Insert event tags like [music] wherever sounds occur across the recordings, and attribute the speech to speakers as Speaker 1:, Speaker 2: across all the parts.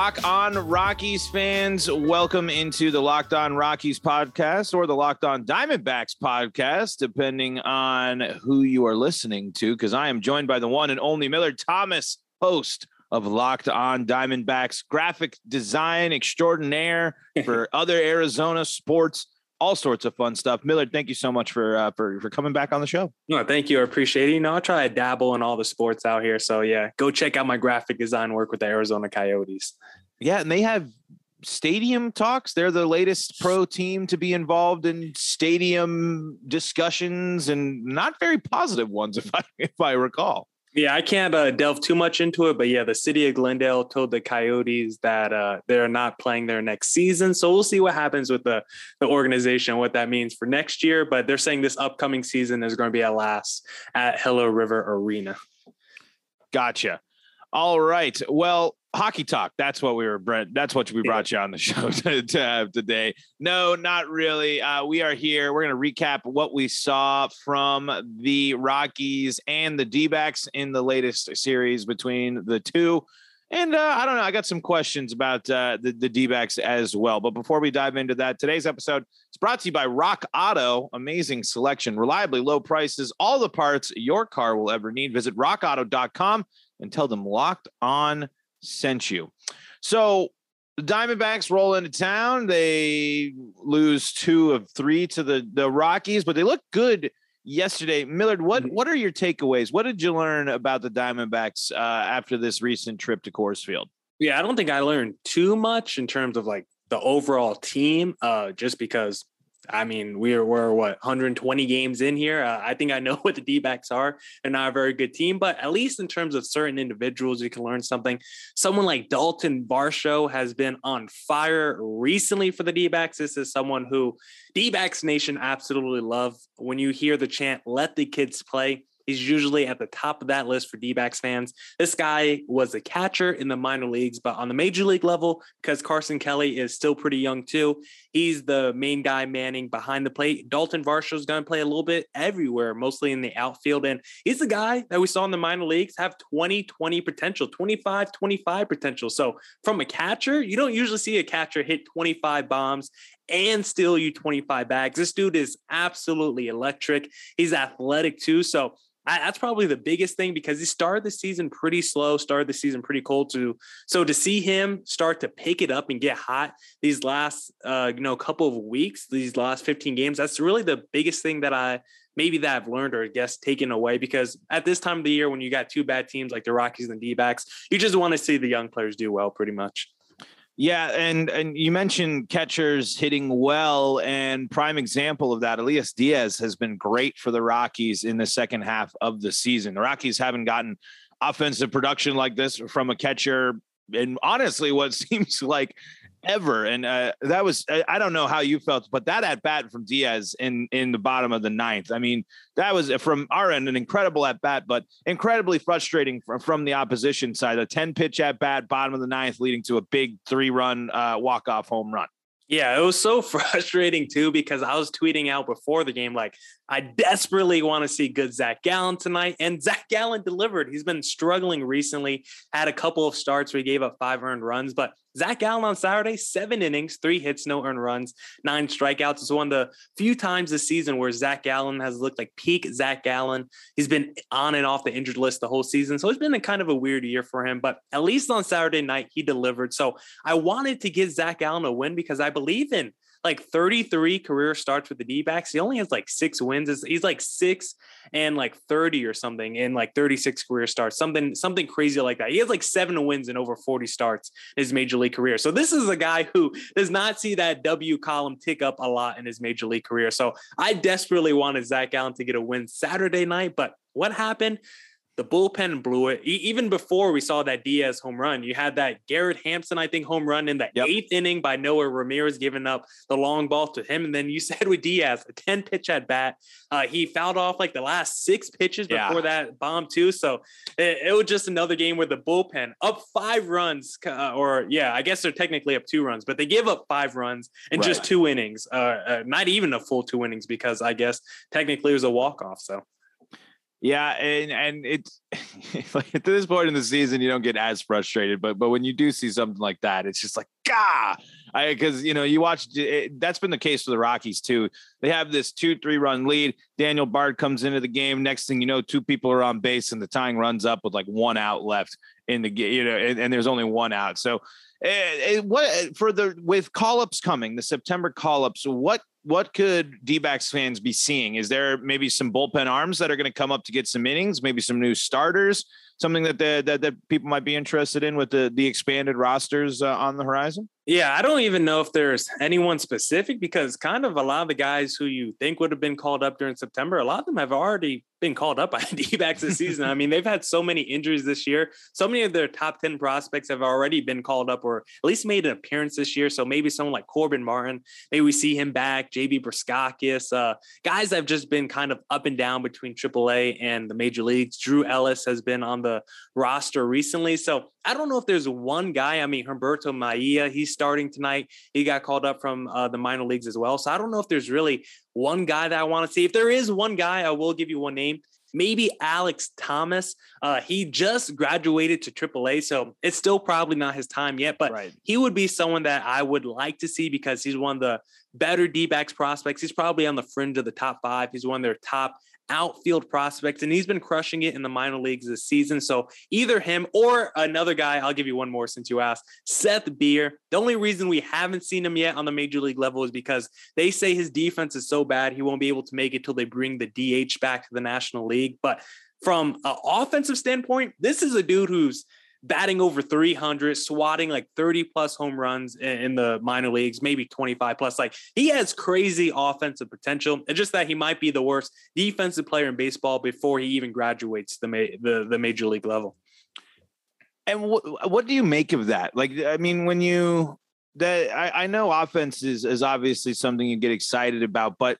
Speaker 1: Rock on Rockies fans, welcome into the Locked On Rockies podcast or the Locked On Diamondbacks podcast, depending on who you are listening to. Because I am joined by the one and only Millard Thomas, host of Locked On Diamondbacks, graphic design extraordinaire [laughs] for other Arizona sports all sorts of fun stuff. Millard, thank you so much for uh, for for coming back on the show.
Speaker 2: No, thank you. I appreciate it. You know, I try to dabble in all the sports out here. So yeah, go check out my graphic design work with the Arizona Coyotes.
Speaker 1: Yeah, and they have stadium talks. They're the latest pro team to be involved in stadium discussions and not very positive ones, if I [laughs] if I recall.
Speaker 2: Yeah, I can't uh, delve too much into it, but yeah, the city of Glendale told the Coyotes that uh, they're not playing their next season. So we'll see what happens with the the organization, what that means for next year. But they're saying this upcoming season is going to be at last at Gila River Arena.
Speaker 1: Gotcha. All right. Well, hockey talk. That's what we were, Brent. That's what we brought you on the [laughs] show to, to have today. No, not really. Uh, we are here. We're going to recap what we saw from the Rockies and the D backs in the latest series between the two. And uh, I don't know. I got some questions about uh, the, the D backs as well. But before we dive into that, today's episode is brought to you by Rock Auto. Amazing selection, reliably low prices, all the parts your car will ever need. Visit rockauto.com and tell them locked on sent you. So the Diamondbacks roll into town. They lose two of three to the the Rockies, but they look good yesterday. Millard, what what are your takeaways? What did you learn about the Diamondbacks uh, after this recent trip to Coors Field?
Speaker 2: Yeah, I don't think I learned too much in terms of like the overall team, uh, just because I mean, we're we're what 120 games in here. Uh, I think I know [laughs] what the D-backs are. They're not a very good team, but at least in terms of certain individuals, you can learn something. Someone like Dalton Varsho has been on fire recently for the D-backs. This is someone who D-backs Nation absolutely love. When you hear the chant "Let the kids play," He's usually at the top of that list for D backs fans. This guy was a catcher in the minor leagues, but on the major league level, because Carson Kelly is still pretty young too, he's the main guy manning behind the plate. Dalton Varsho is going to play a little bit everywhere, mostly in the outfield. And he's the guy that we saw in the minor leagues have 20 20 potential, 25 25 potential. So from a catcher, you don't usually see a catcher hit 25 bombs and steal you 25 bags. This dude is absolutely electric. He's athletic too. So I, that's probably the biggest thing because he started the season pretty slow, started the season pretty cold too. So to see him start to pick it up and get hot these last, uh, you know, couple of weeks, these last 15 games, that's really the biggest thing that I maybe that I've learned or I guess taken away because at this time of the year when you got two bad teams like the Rockies and the D-backs, you just want to see the young players do well pretty much.
Speaker 1: Yeah, and and you mentioned catchers hitting well, and prime example of that, Elias Diaz has been great for the Rockies in the second half of the season. The Rockies haven't gotten offensive production like this from a catcher and honestly, what [laughs] seems like ever. And uh, that was I don't know how you felt, but that at bat from Diaz in in the bottom of the ninth. I mean, that was from our end an incredible at bat, but incredibly frustrating from, from the opposition side. A ten pitch at bat, bottom of the ninth, leading to a big three run uh, walk off home run.
Speaker 2: Yeah, it was so [laughs] frustrating too because I was tweeting out before the game, like, I desperately want to see good Zach Gallen tonight. And Zach Gallen delivered. He's been struggling recently, had a couple of starts where he gave up five earned runs, but Zach Gallen on Saturday, seven innings, three hits, no earned runs, nine strikeouts. It's one of the few times this season where Zach Gallen has looked like peak Zach Gallen. He's been on and off the injured list the whole season. So it's been a kind of a weird year for him, but at least on Saturday night, he delivered. So I wanted to give Zach Gallen a win because I believe in like 33 career starts with the D backs. He only has like six wins. He's like six and like 30 or something in like 36 career starts, something, something crazy like that. He has like seven wins in over 40 starts in his major league career. So this is a guy who does not see that W column tick up a lot in his major league career. So I desperately wanted Zach Gallen to get a win Saturday night, but what happened? The bullpen blew it. E- even before we saw that Diaz home run, you had that Garrett Hampson, I think, home run in the yep. eighth inning by Noe Ramirez, giving up the long ball to him. And then you [laughs] said with Diaz, a 10 pitch at bat, uh, he fouled off like the last six pitches before yeah. that bomb, too. So it, it, was just another game where the bullpen up five runs, uh, or yeah, I guess they're technically up two runs, but they give up five runs in right. just two innings, uh, uh, not even a full two innings because I guess technically it was a walk off. So.
Speaker 1: Yeah, and and it's [laughs] like at this point in the season, you don't get as frustrated, but but when you do see something like that, it's just like ah, because you know you watch. It, that's been the case for the Rockies too. They have this two three run lead. Daniel Bard comes into the game. Next thing you know, two people are on base, and the tying runs up with like one out left in the game. You know, and, and there's only one out. So uh, what for the with call ups coming, the September call ups? What what could D-backs fans be seeing? Is there maybe some bullpen arms that are going to come up to get some innings? Maybe some new starters? Something that the, that that people might be interested in with the the expanded rosters uh, on the horizon?
Speaker 2: Yeah, I don't even know if there's anyone specific because kind of a lot of the guys who you think would have been called up during September, a lot of them have already been called up [laughs] by the D-backs this season. I mean, they've had so many injuries this year. So many of their top 10 prospects have already been called up or at least made an appearance this year. So maybe someone like Corbin Martin, maybe we see him back, JB Bukauskas, uh, guys that have just been kind of up and down between AAA and the major leagues. Drew Ellis has been on the roster recently. So I don't know if there's one guy. I mean, Humberto Mejia, he's starting tonight. He got called up from uh, the minor leagues as well. So I don't know if there's really one guy that I want to see. If there is one guy, I will give you one name. Maybe Alex Thomas. Uh, he just graduated to AAA, so it's still probably not his time yet. But right. he would be someone that I would like to see because he's one of the better D backs prospects. He's probably on the fringe of the top five. He's one of their top outfield prospects, and he's been crushing it in the minor leagues this season. So either him or another guy, I'll give you one more since you asked, Seth Beer. The only reason we haven't seen him yet on the major league level is because they say his defense is so bad he won't be able to make it till they bring the DH back to the National League. But from an offensive standpoint, this is a dude who's batting over 300, swatting like 30 plus home runs in, the minor leagues, maybe 25 plus. Like he has crazy offensive potential. It's just that he might be the worst defensive player in baseball before he even graduates the the, the major league level.
Speaker 1: And what what do you make of that? Like, I mean, when you that I, I know offense is is obviously something you get excited about, but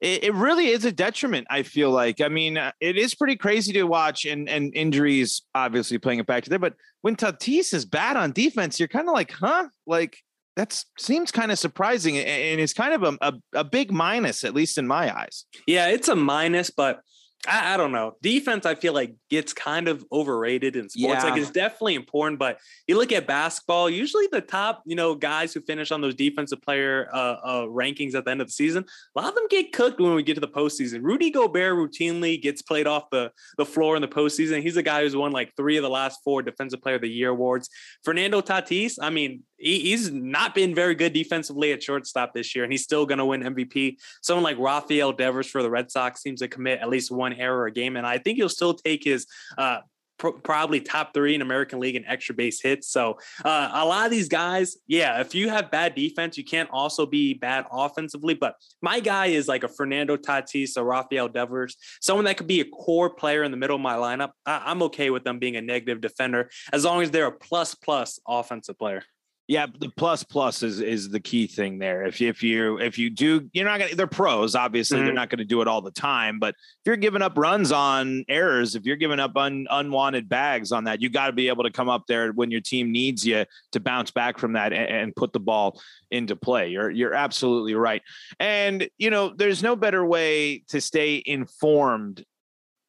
Speaker 1: it, it really is a detriment. I feel like. I mean, uh, it is pretty crazy to watch, and and injuries obviously playing a factor there. But when Tatis is bad on defense, you're kind of like, huh? Like that seems kind of surprising, and it's kind of a, a, a big minus, at least in my eyes.
Speaker 2: Yeah, it's a minus, but I, I, don't know. Defense, I feel like gets kind of overrated in sports. Yeah. Like it's definitely important, but you look at basketball. Usually, the top, you know, guys who finish on those defensive player uh, uh, rankings at the end of the season, a lot of them get cooked when we get to the postseason. Rudy Gobert routinely gets played off the the floor in the postseason. He's a guy who's won like three of the last four Defensive Player of the Year awards. Fernando Tatis, I mean, he, he's not been very good defensively at shortstop this year, and he's still going to win MVP. Someone like Rafael Devers for the Red Sox seems to commit at least one error a game, and I think he'll still take his uh, probably top three in American League in extra base hits. So uh, a lot of these guys, yeah, if you have bad defense, you can't also be bad offensively. But my guy is like a Fernando Tatis or Rafael Devers, someone that could be a core player in the middle of my lineup. I- I'm okay with them being a negative defender as long as they're a plus plus offensive player.
Speaker 1: Yeah, the plus plus is is the key thing there. If you, if you if you do, you're not gonna. They're pros, obviously. Mm-hmm. They're not going to do it all the time. But if you're giving up runs on errors, if you're giving up un, unwanted bags on that, you got to be able to come up there when your team needs you to bounce back from that and, and put the ball into play. You're you're absolutely right. And you know, there's no better way to stay informed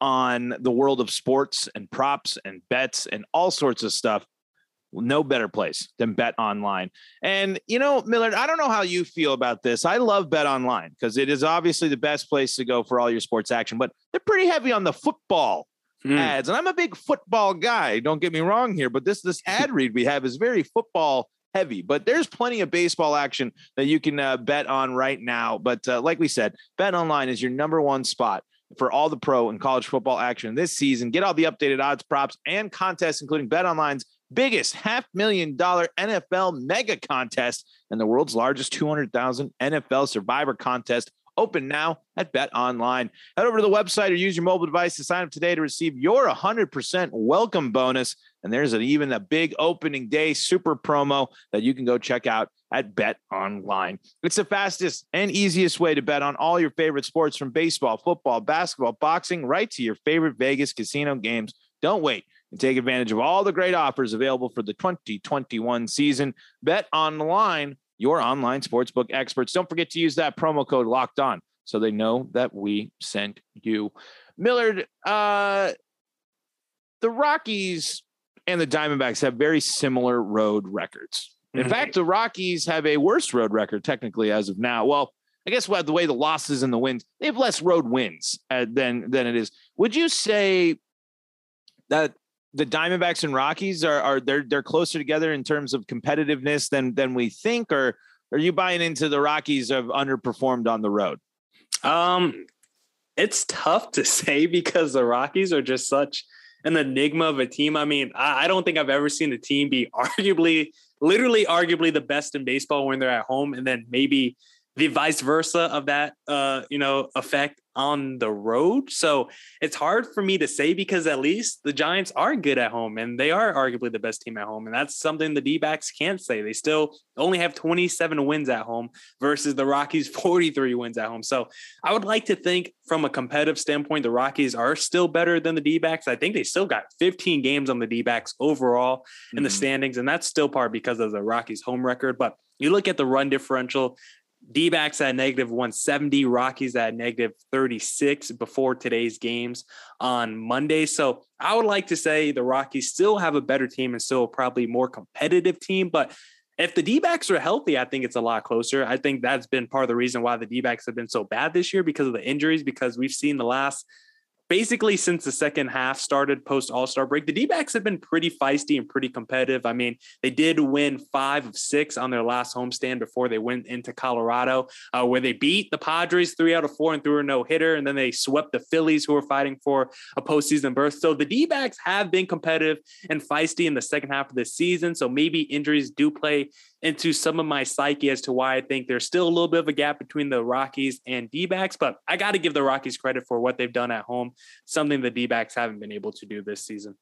Speaker 1: on the world of sports and props and bets and all sorts of stuff no better place than bet online. And you know, Millard, I don't know how you feel about this. I love bet online because it is obviously the best place to go for all your sports action, but they're pretty heavy on the football mm. ads. And I'm a big football guy. Don't get me wrong here, but this this [laughs] ad read we have is very football heavy, but there's plenty of baseball action that you can uh, bet on right now. But uh, like we said, bet online is your number one spot for all the pro and college football action this season. Get all the updated odds, props, and contests, including Bet Online's biggest half million dollar NFL mega contest and the world's largest 200,000 NFL survivor contest open now at Bet Online. Head over to the website or use your mobile device to sign up today to receive your 100% welcome bonus. And there's an, even a big opening day super promo that you can go check out at Bet Online. It's the fastest and easiest way to bet on all your favorite sports from baseball, football, basketball, boxing, right to your favorite Vegas casino games. Don't wait and take advantage of all the great offers available for the 2021 season. Bet Online your online sportsbook experts. Don't forget to use that promo code locked on so they know that we sent you. Millard, uh, the Rockies and the Diamondbacks have very similar road records. In mm-hmm. fact, the Rockies have a worse road record technically as of now. Well, I guess the way the losses and the wins, they have less road wins uh, than than it is. Would you say that the Diamondbacks and Rockies are are they're they're closer together in terms of competitiveness than than we think, or are you buying into the Rockies have underperformed on the road?
Speaker 2: Um, it's tough to [laughs] say because the Rockies are just such an enigma of a team. I mean, I, I don't think I've ever seen a team be [laughs] arguably, literally, arguably the best in baseball when they're at home, and then maybe the vice versa of that uh you know effect on the road. So it's hard for me to say because at least the giants are good at home and they are arguably the best team at home and that's something the d-backs can't say. They still only have 27 wins at home versus the rockies [laughs] 43 wins at home. So i would like to think from a competitive standpoint the rockies are still better than the d-backs. I think they still got 15 games on the d-backs overall in mm-hmm. the standings and that's still part because of the rockies home record. But you look at the run differential D backs at negative 170, Rockies at negative 36 before today's games on Monday. So I would like to say the Rockies still have a better team and still probably more competitive team. But if the D backs are healthy, I think it's a lot closer. I think that's been part of the reason why the D backs have been so bad this year because of the injuries, because we've seen the last basically since the second half started post All Star break, the D backs have been pretty feisty and pretty competitive. I mean, they did win five of six on their last homestand before they went into Colorado, uh, where they beat the Padres three out of four and threw a no hitter. And then they swept the Phillies, who were fighting for a postseason berth. So the D backs have been competitive and feisty in the second half of the season. So maybe injuries do play into some of my psyche as to why I think there's still a little bit of a gap between the Rockies and D backs, but I got to give the Rockies credit for what they've done at home, something the D backs haven't been able to do this season.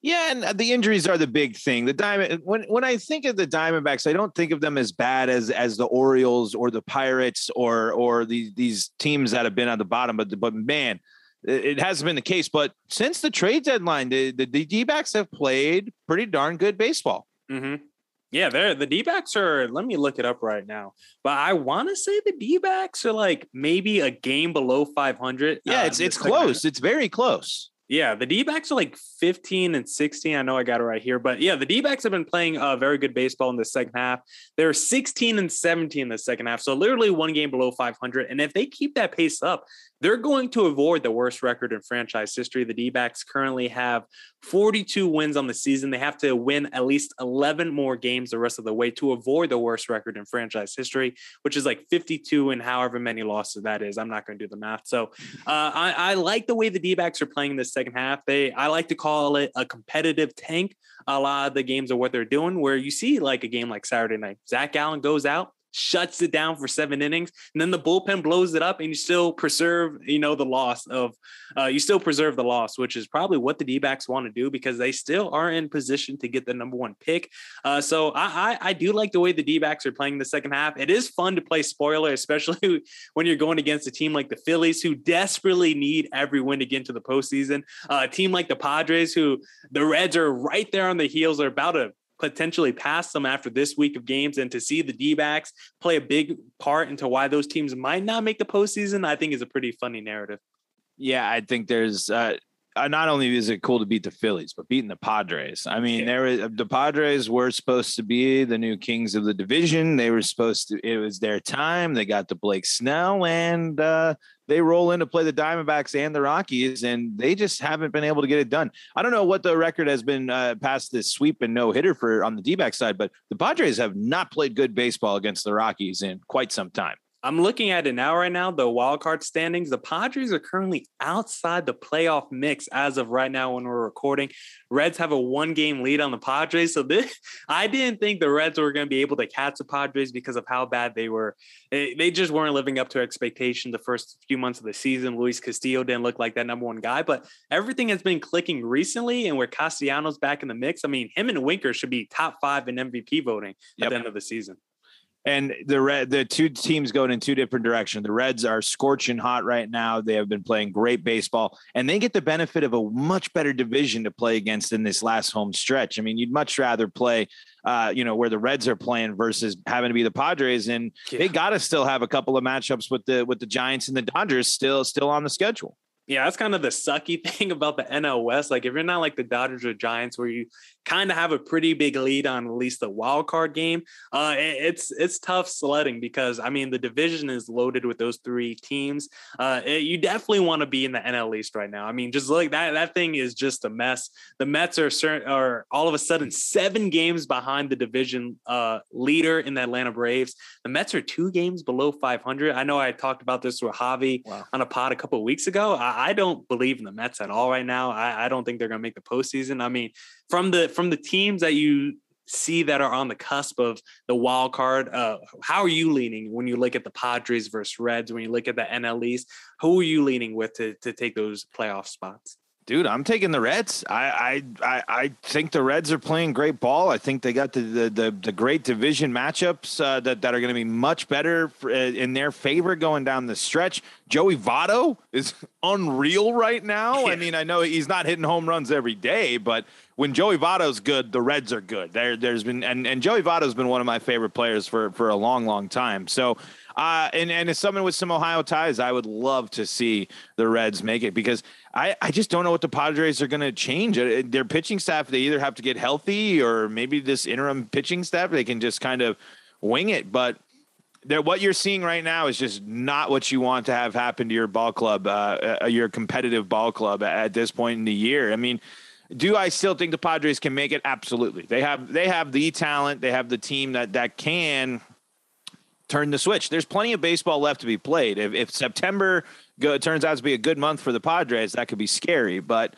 Speaker 1: Yeah, and the injuries are the big thing. The diamond when when I think of the Diamondbacks, I don't think of them as bad as as the Orioles or the Pirates or or the, these teams that have been at the bottom. But but man, it hasn't been the case. But since the trade deadline, the the, the D-backs have played pretty darn good baseball.
Speaker 2: Mm-hmm. Yeah, they're the D backs are, let me look it up right now. But I want to say the D backs are like maybe a game below 500.
Speaker 1: Yeah, uh, it's it's close. It's very close.
Speaker 2: Yeah, the D backs are like 15 and 16. I know I got it right here, but yeah, the D backs have been playing uh, very good baseball in the second half. They're 16 and 17 in the second half. So literally one game below 500. And if they keep that pace up, they're going to avoid the worst record in franchise history. The D backs currently have 42 wins on the season. They have to win at least 11 more games the rest of the way to avoid the worst record in franchise history, which is like 52 and however many losses that is. I'm not going to do the math. So uh, I, I, like the way the D backs are playing the second half. They I like to call it a competitive tank. A lot of the games are what they're doing, where you see like a game like Saturday night. Zach Gallen goes out, shuts it down for seven innings, and then the bullpen blows it up, and you still preserve, you know, the loss of, uh, you still preserve the loss, which is probably what the D want to do because they still are in position to get the number one pick. Uh, so I, I, I do like the way the D are playing the second half. It is fun to play spoiler, especially [laughs] when you're going against a team like the Phillies who desperately need every win to get into the postseason. Uh, a team like the Padres who the Reds are right there on the heels, They're about to potentially pass them after this week of games and to see the D backs play a big part into why those teams might not make the postseason, I think is a pretty funny narrative.
Speaker 1: Yeah, I think there's uh, not only is it cool to beat the Phillies, but beating the Padres. I mean, yeah. there was, the Padres were supposed to be the new kings of the division. They were supposed to. It was their time. They got the Blake Snell, and uh, they roll in to play the Diamondbacks and the Rockies, and they just haven't been able to get it done. I don't know what the record has been uh, past this sweep and no hitter for on the D back side, but the Padres have not played good baseball against the Rockies in quite some time.
Speaker 2: I'm looking at it now, right now, the wild card standings. The Padres are currently outside the playoff mix as of right now when we're recording. Reds have a one game lead on the Padres. So this, [laughs] I didn't think the Reds were going to be able to catch the Padres because of how bad they were. They just weren't living up to expectation the first few months of the season. Luis Castillo didn't look like that number one guy, but everything has been clicking recently. And where Castellanos back in the mix, I mean, him and Winker should be top five in MVP voting yep. at the end of the season.
Speaker 1: And the red, the two teams going in two different directions. The Reds are scorching hot right now. They have been playing great baseball, and they get the benefit of a much better division to play against in this last home stretch. I mean, you'd much rather play, uh, you know, where the Reds are playing versus having to be the Padres, and yeah. they got to still have a couple of matchups with the with the Giants and the Dodgers still still on the schedule.
Speaker 2: Yeah, that's kind of the sucky [laughs] thing about the NL West. Like, if you're not like the Dodgers or Giants, where you kind of have a pretty big lead on at least the wild card game. Uh, it's it's tough sledding because I mean the division is loaded with those three teams. Uh, it, you definitely want to be in the NL East right now. I mean, just like that that thing is just a mess. The Mets are certain are all of a sudden seven games behind the division uh, leader in the Atlanta Braves. The Mets are two games below 500. I know I talked about this with Javi wow. on a pod a couple weeks ago. I, I, don't believe in the Mets at all right now. I, I don't think they're going to make the postseason. I mean, from the from the teams that you see that are on the cusp of the wild card. Uh, how are you leaning when you look at the Padres versus Reds? When you look at the NL East, who are you leaning with to to take those playoff spots?
Speaker 1: Dude, I'm taking the Reds. I, I I think the Reds are playing great ball. I think they got the the the, the great division matchups uh, that that are going to be much better for, uh, in their favor going down the stretch. Joey Votto is [laughs] unreal right now. Yeah. I mean, I know he's not hitting home runs every day, but when Joey Votto's good, the Reds are good. There, there's been and and Joey Votto's been one of my favorite players for for a long, long time. So uh, and and as someone with some Ohio ties, I would love to see the Reds make it because I, I just don't know what the Padres are going to change. Uh, their pitching staff, they either have to get healthy or maybe this interim pitching staff, they can just kind of wing it. But what you're seeing right now is just not what you want to have happen to your ball club, uh, uh, your competitive ball club at this point in the year. I mean, do I still think the Padres can make it? Absolutely. They have they have the talent, they have the team that that can turn the switch. There's plenty of baseball left to be played. If, if September go, turns out to be a good month for the Padres, that could be scary. But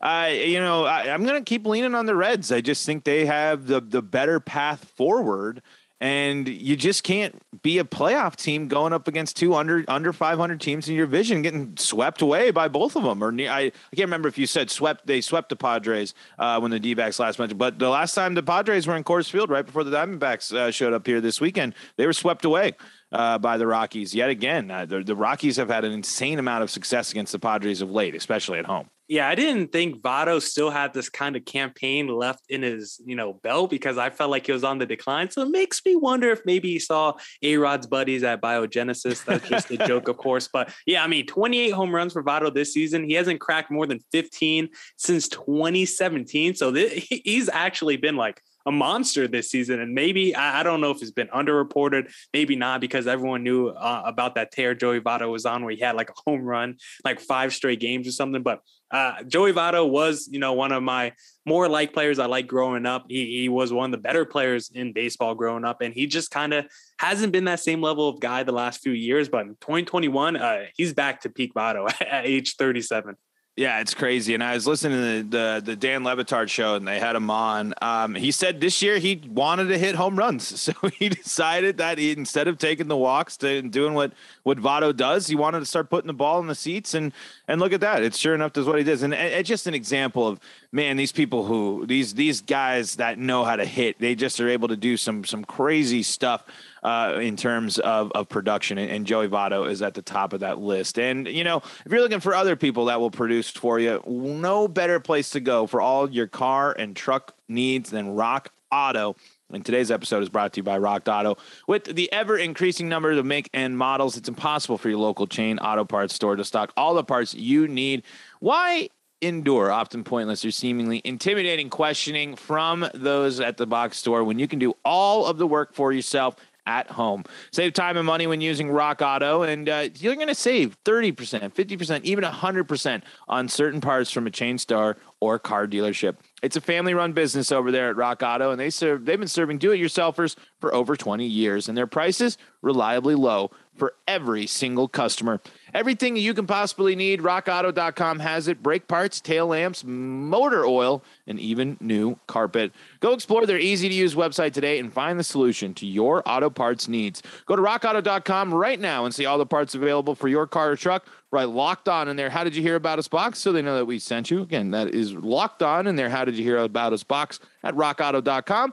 Speaker 1: uh, you know, I, am going to keep leaning on the Reds. I just think they have the the better path forward and you just can't be a playoff team going up against two under under 500 teams in your division getting swept away by both of them or I, I can't remember if you said swept they swept the Padres uh, when the D-backs last match but the last time the Padres were in Coors Field right before the Diamondbacks uh, showed up here this weekend they were swept away uh, by the Rockies yet again uh, the, the Rockies have had an insane amount of success against the Padres of late especially at home
Speaker 2: yeah, I didn't think Votto still had this kind of campaign left in his, you know, belt because I felt like he was on the decline. So it makes me wonder if maybe he saw A Rod's buddies at Biogenesis. That's just a joke, of course. But yeah, I mean, 28 home runs for Votto this season. He hasn't cracked more than 15 since 2017. So this, he's actually been like a monster this season. And maybe I, I, don't know if it's been underreported, maybe not, because everyone knew uh, about that tear Joey Votto was on, where he had like a home run, like five straight games or something. But uh, Joey Votto was, you know, one of my more like players I like growing up. He, he was one of the better players in baseball growing up, and he just kind of hasn't been that same level of guy the last few years. But in 2021, uh, he's back to peak Votto [laughs] at age 37.
Speaker 1: Yeah, it's crazy. And I was listening to the the, the Dan Le Batard show, and they had him on. Um, he said this year he wanted to hit home runs, [laughs] so he decided that he instead of taking the walks to doing what what Votto does, he wanted to start putting the ball in the seats. And and look at that, it's sure enough does what he does. And it's just an example of man, these people who these these guys that know how to hit, they just are able to do some some crazy stuff uh, in terms of, of production. And, and, Joey Votto is at the top of that list. And, you know, if you're looking for other people that will produce for you, no better place to go for all your car and truck needs than Rock Auto. And today's episode is brought to you by Rock Auto. With the ever increasing number of make and models, it's impossible for your local chain auto parts store to stock all the parts you need. Why endure often pointless or seemingly intimidating questioning from those at the box store when you can do all of the work for yourself at home. Save time and money when using Rock Auto, and uh, you're going to save 30%, 50%, even 100% on certain parts from a chain store or car dealership. It's a family-run business over there at Rock Auto, and they serve they've been serving do-it-yourselfers for over 20 years, and their prices reliably low for every single customer. Everything you can possibly need, rockauto.com has it brake parts, tail lamps, motor oil, and even new carpet. Go explore their easy to use website today and find the solution to your auto parts needs. Go to rockauto.com right now and see all the parts available for your car or truck. Right, locked on in their. How did you hear about us box? So they know that we sent you. Again, that is locked on in their. How did you hear about us box at rockauto.com?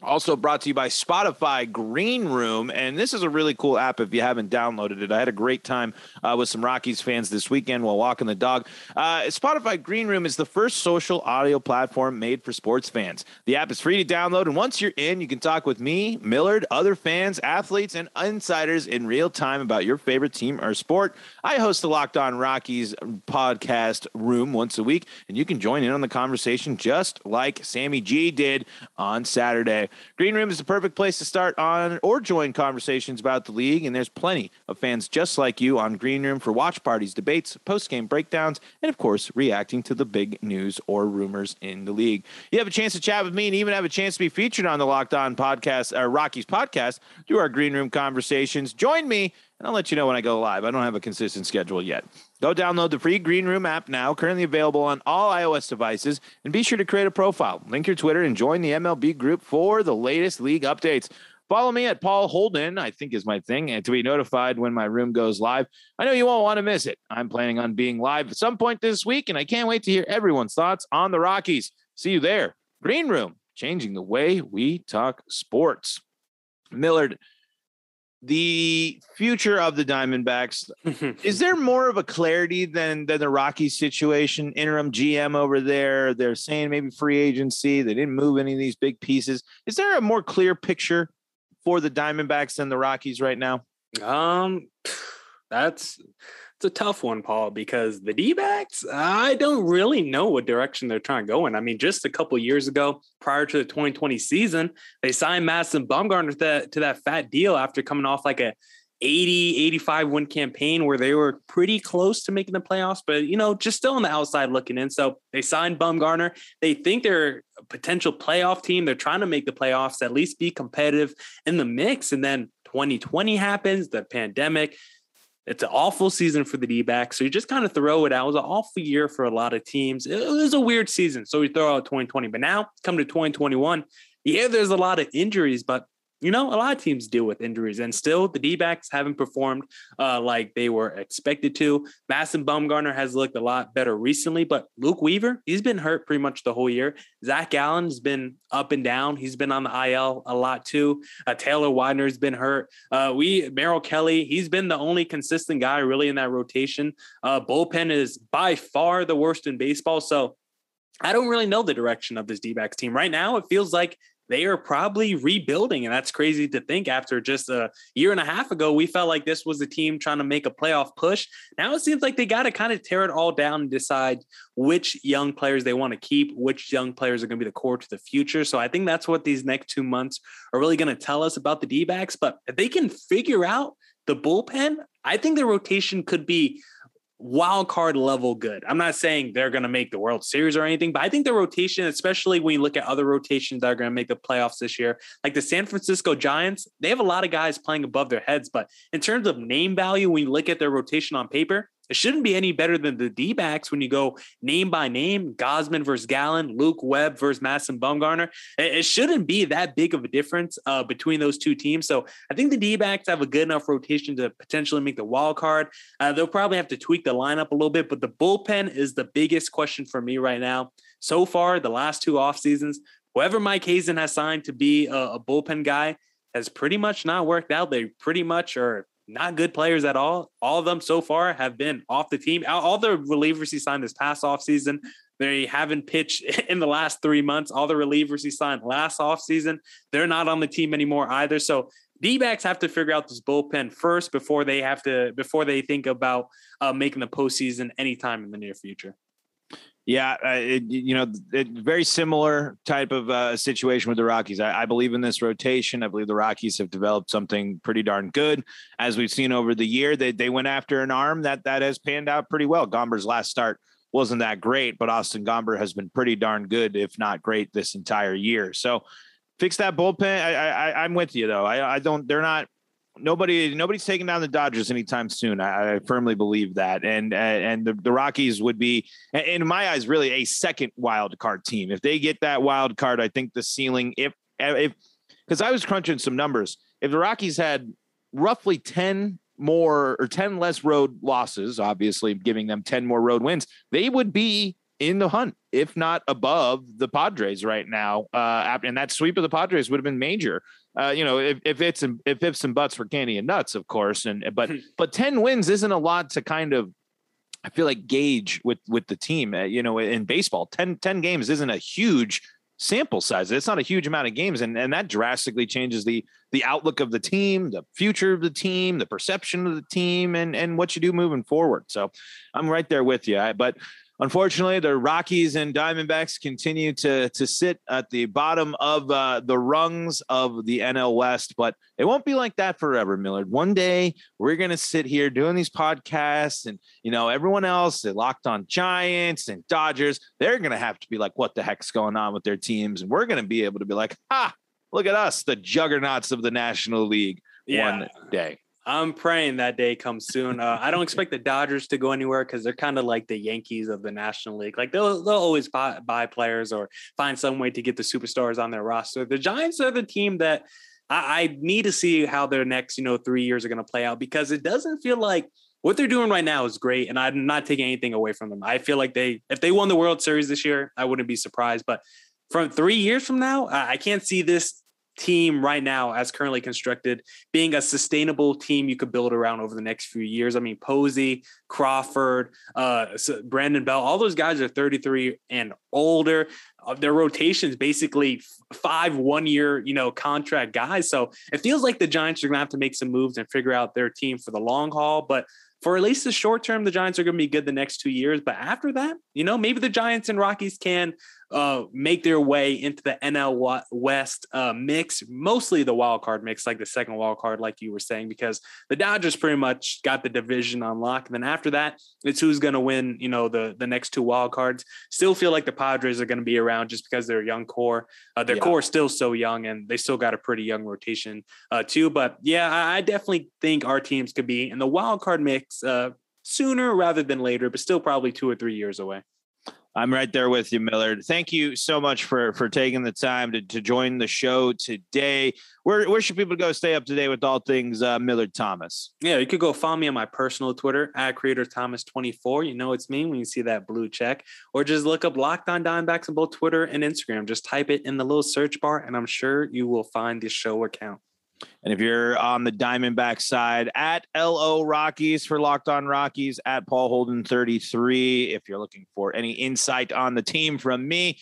Speaker 1: Also brought to you by Spotify Green Room. And this is a really cool app if you haven't downloaded it. I had a great time uh, with some Rockies fans this weekend while walking the dog. Uh, Spotify Green Room is the first social audio platform made for sports fans. The app is free to download. And once you're in, you can talk with me, Millard, other fans, athletes, and insiders in real time about your favorite team or sport. I host the Locked On Rockies podcast room once a week, and you can join in on the conversation just like Sammy G did on Saturday. Green Room is the perfect place to start on or join conversations about the league, and there's plenty of fans just like you on Green Room for watch parties, debates, post game breakdowns, and of course, reacting to the big news or rumors in the league. You have a chance to chat with me and even have a chance to be featured on the Locked On podcast, or uh, Rockies podcast, through our Green Room conversations. Join me and I'll let you know when I go live. I don't have a consistent schedule yet. Go download the free Green Room app now, currently available on all iOS devices, and be sure to create a profile. Link your Twitter and join the MLB group for the latest league updates. Follow me at Paul Holden, I think is my thing, and to be notified when my room goes live. I know you won't want to miss it. I'm planning on being live at some point this week, and I can't wait to hear everyone's thoughts on the Rockies. See you there. Green Room, changing the way we talk sports. Millard, the future of the Diamondbacks is [laughs] there more of a clarity than than the Rockies situation? Interim GM over there, they're saying maybe free agency. They didn't move any of these big pieces. Is there a more clear picture for the Diamondbacks than the Rockies right now?
Speaker 2: Um, that's it's a tough one, Paul, because the D backs, I don't really know what direction they're trying to go in. I mean, just a couple years ago, prior to the 2020 season, they signed Madison Bumgarner to that, to that fat deal after coming off like a 80, 85 win campaign where they were pretty close to making the playoffs, but you know, just still on the outside looking in. So they signed Bumgarner. They think they're a potential playoff team. They're trying to make the playoffs, at least be competitive in the mix. And then 2020 happens, the pandemic it's an awful season for the D backs. So you just kind of throw it out. It was an awful year for a lot of teams. It was a weird season. So we throw out 2020. But now come to 2021. Yeah, there's a lot of injuries, but you know, a lot of teams deal with injuries, and still the D backs haven't performed uh, like they were expected to. Madison Bumgarner has looked a lot better recently, but Luke Weaver, he's been hurt pretty much the whole year. Zach Gallen's been up and down. He's been on the IL a lot too. Uh, Taylor Widener's been hurt. Uh, we Merrill Kelly, he's been the only consistent guy really in that rotation. Uh, bullpen is by far the worst in baseball. So I don't really know the direction of this D backs team. Right now, it feels like they are probably rebuilding. And that's crazy to think after just a year and a half ago, we felt like this was a team trying to make a playoff push. Now it seems like they got to kind of tear it all down and decide which young players they want to keep, which young players are going to be the core to the future. So I think that's what these next two months are really going to tell us about the D backs. But if they can figure out the bullpen, I think the rotation could be wild card level good. I'm not saying they're going to make the World Series or anything, but I think the rotation, especially when you look at other rotations that are going to make the playoffs this year, like the San Francisco Giants, they have a lot of guys playing above their heads. But in terms of name value, when you look at their rotation on paper, it shouldn't be any better than the D backs when you go name by name Gausman versus Gallen, Luke Webb versus Madison Bumgarner. It, shouldn't be that big of a difference uh, between those two teams. So I think the D backs have a good enough rotation to potentially make the wild card. Uh, they'll probably have to tweak the lineup a little bit, but the bullpen is the biggest question for me right now. So far, the last two off seasons, whoever Mike Hazen has signed to be a, a bullpen guy has pretty much not worked out. They pretty much are not good players at all. All of them so far have been off the team. All the relievers he signed this past offseason, they haven't pitched [laughs] in the last three months. All the relievers he signed last offseason, they're not on the team anymore either. So D-backs have to figure out this bullpen first before they have to before they think about uh, making the postseason anytime in the near future.
Speaker 1: Yeah, it, you know, it, very similar type of uh, situation with the Rockies. I, I, believe in this rotation. I believe the Rockies have developed something pretty darn good, as we've seen over the year. They they went after an arm that that has panned out pretty well. Gomber's last start wasn't that great, but Austin Gomber has been pretty darn good, if not great, this entire year. So fix that bullpen. I, I I'm with you though. I, I don't. They're not. Nobody, nobody's taking down the Dodgers anytime soon. I, I firmly believe that, and and the, the Rockies would be, in my eyes, really a second wild card team. If they get that wild card, I think the ceiling, if if because I was crunching some numbers, if the Rockies had roughly ten more or 10 less road losses, obviously giving them 10 more road wins, they would be in the hunt, if not above the Padres right now. Uh, and that sweep of the Padres would have been major. Uh, you know, if, if it's if ifs and buts for candy and nuts, of course. And but but 10 wins isn't a lot to kind of I feel like gauge with with the team. Uh, you know, in baseball, 10, 10 games isn't a huge sample size. It's not a huge amount of games, and, and that drastically changes the the outlook of the team, the future of the team, the perception of the team, and and what you do moving forward. So I'm right there with you. I, But unfortunately, the Rockies and Diamondbacks continue to to sit at the bottom of uh, the rungs of the NL West, but it won't be like that forever, Millard. One day we're gonna sit here doing these podcasts, and you know everyone else, they locked on Giants and Dodgers, they're gonna have to be like, what the heck's going on with their teams, and we're gonna be able to be like, ah, look at us, the juggernauts of the National League. Yeah. One day.
Speaker 2: I'm praying that day comes soon. Uh, I don't expect the Dodgers to go anywhere because they're kind of like the Yankees of the National League. Like they'll they'll always buy, buy players or find some way to get the superstars on their roster. The Giants are the team that I, I need to see how their next you know three years are going to play out because it doesn't feel like what they're doing right now is great, and I'm not taking anything away from them. I feel like they if they won the World Series this year, I wouldn't be surprised, but from three years from now, I can't see this team right now, as currently constructed, being a sustainable team you could build around over the next few years. I mean, Posey, Crawford, uh, Brandon Belt, all those guys are 33 and older. Uh, their rotations basically five one year, you know, contract guys. So it feels like the Giants are going to have to make some moves and figure out their team for the long haul. But for at least the short term, the Giants are going to be good the next two years. But after that, you know, maybe the Giants and Rockies can uh, make their way into the NL West uh, mix, mostly the wild card mix, like the second wild card, like you were saying, because the Dodgers pretty much got the division on lock. And then after that, it's who's going to win, you know, the the next two wild cards. Still feel like the Padres are going to be around just because they're a young core. Uh, their yeah. core is still so young, and they still got a pretty young rotation uh, too. But yeah, I, I, definitely think our teams could be in the wild card mix uh, sooner rather than later, but still probably two or three years away.
Speaker 1: I'm right there with you, Millard. Thank you so much for for taking the time to, to join the show today. Where where should people go stay up to date with all things uh, Millard Thomas?
Speaker 2: Yeah, you could go follow me on my personal Twitter at Creator Thomas 24. You know it's me when you see that blue check, or just look up Locked On Diamondbacks on both Twitter and Instagram. Just type it in the little search bar, and I'm sure you will find the show account.
Speaker 1: And if you're on the Diamondback side, at LO Rockies for Locked On Rockies, at Paul Holden 33. If you're looking for any insight on the team from me,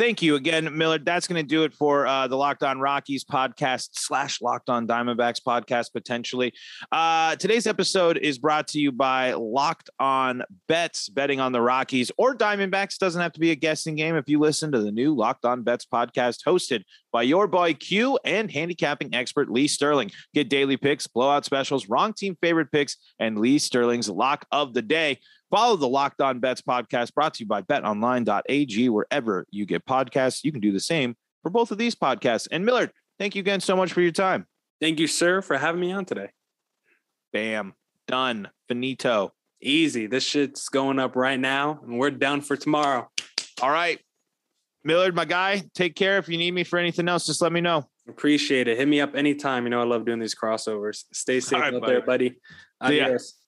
Speaker 1: thank you again, Millard. That's going to do it for uh, the Locked On Rockies podcast slash Locked On Diamondbacks podcast, potentially. Uh, today's episode is brought to you by Locked On Bets, betting on the Rockies or Diamondbacks. Doesn't have to be a guessing game if you listen to the new Locked On Bets podcast hosted by your boy Q and handicapping expert Lee Sterling. Get daily picks, blowout specials, wrong team favorite picks, and Lee Sterling's lock of the day. Follow the Locked On Bets podcast brought to you by betonline.ag wherever you get podcasts. You can do the same for both of these podcasts. And Millard, thank you again so much for your time.
Speaker 2: Thank you, sir, for having me on today.
Speaker 1: Bam. Done. Finito.
Speaker 2: Easy. This shit's going up right now, and we're down for tomorrow.
Speaker 1: All right. Millard, my guy, take care. If you need me for anything else, just let me know.
Speaker 2: Appreciate it. Hit me up anytime. You know, I love doing these crossovers. Stay safe right, out buddy. there, buddy. Adios.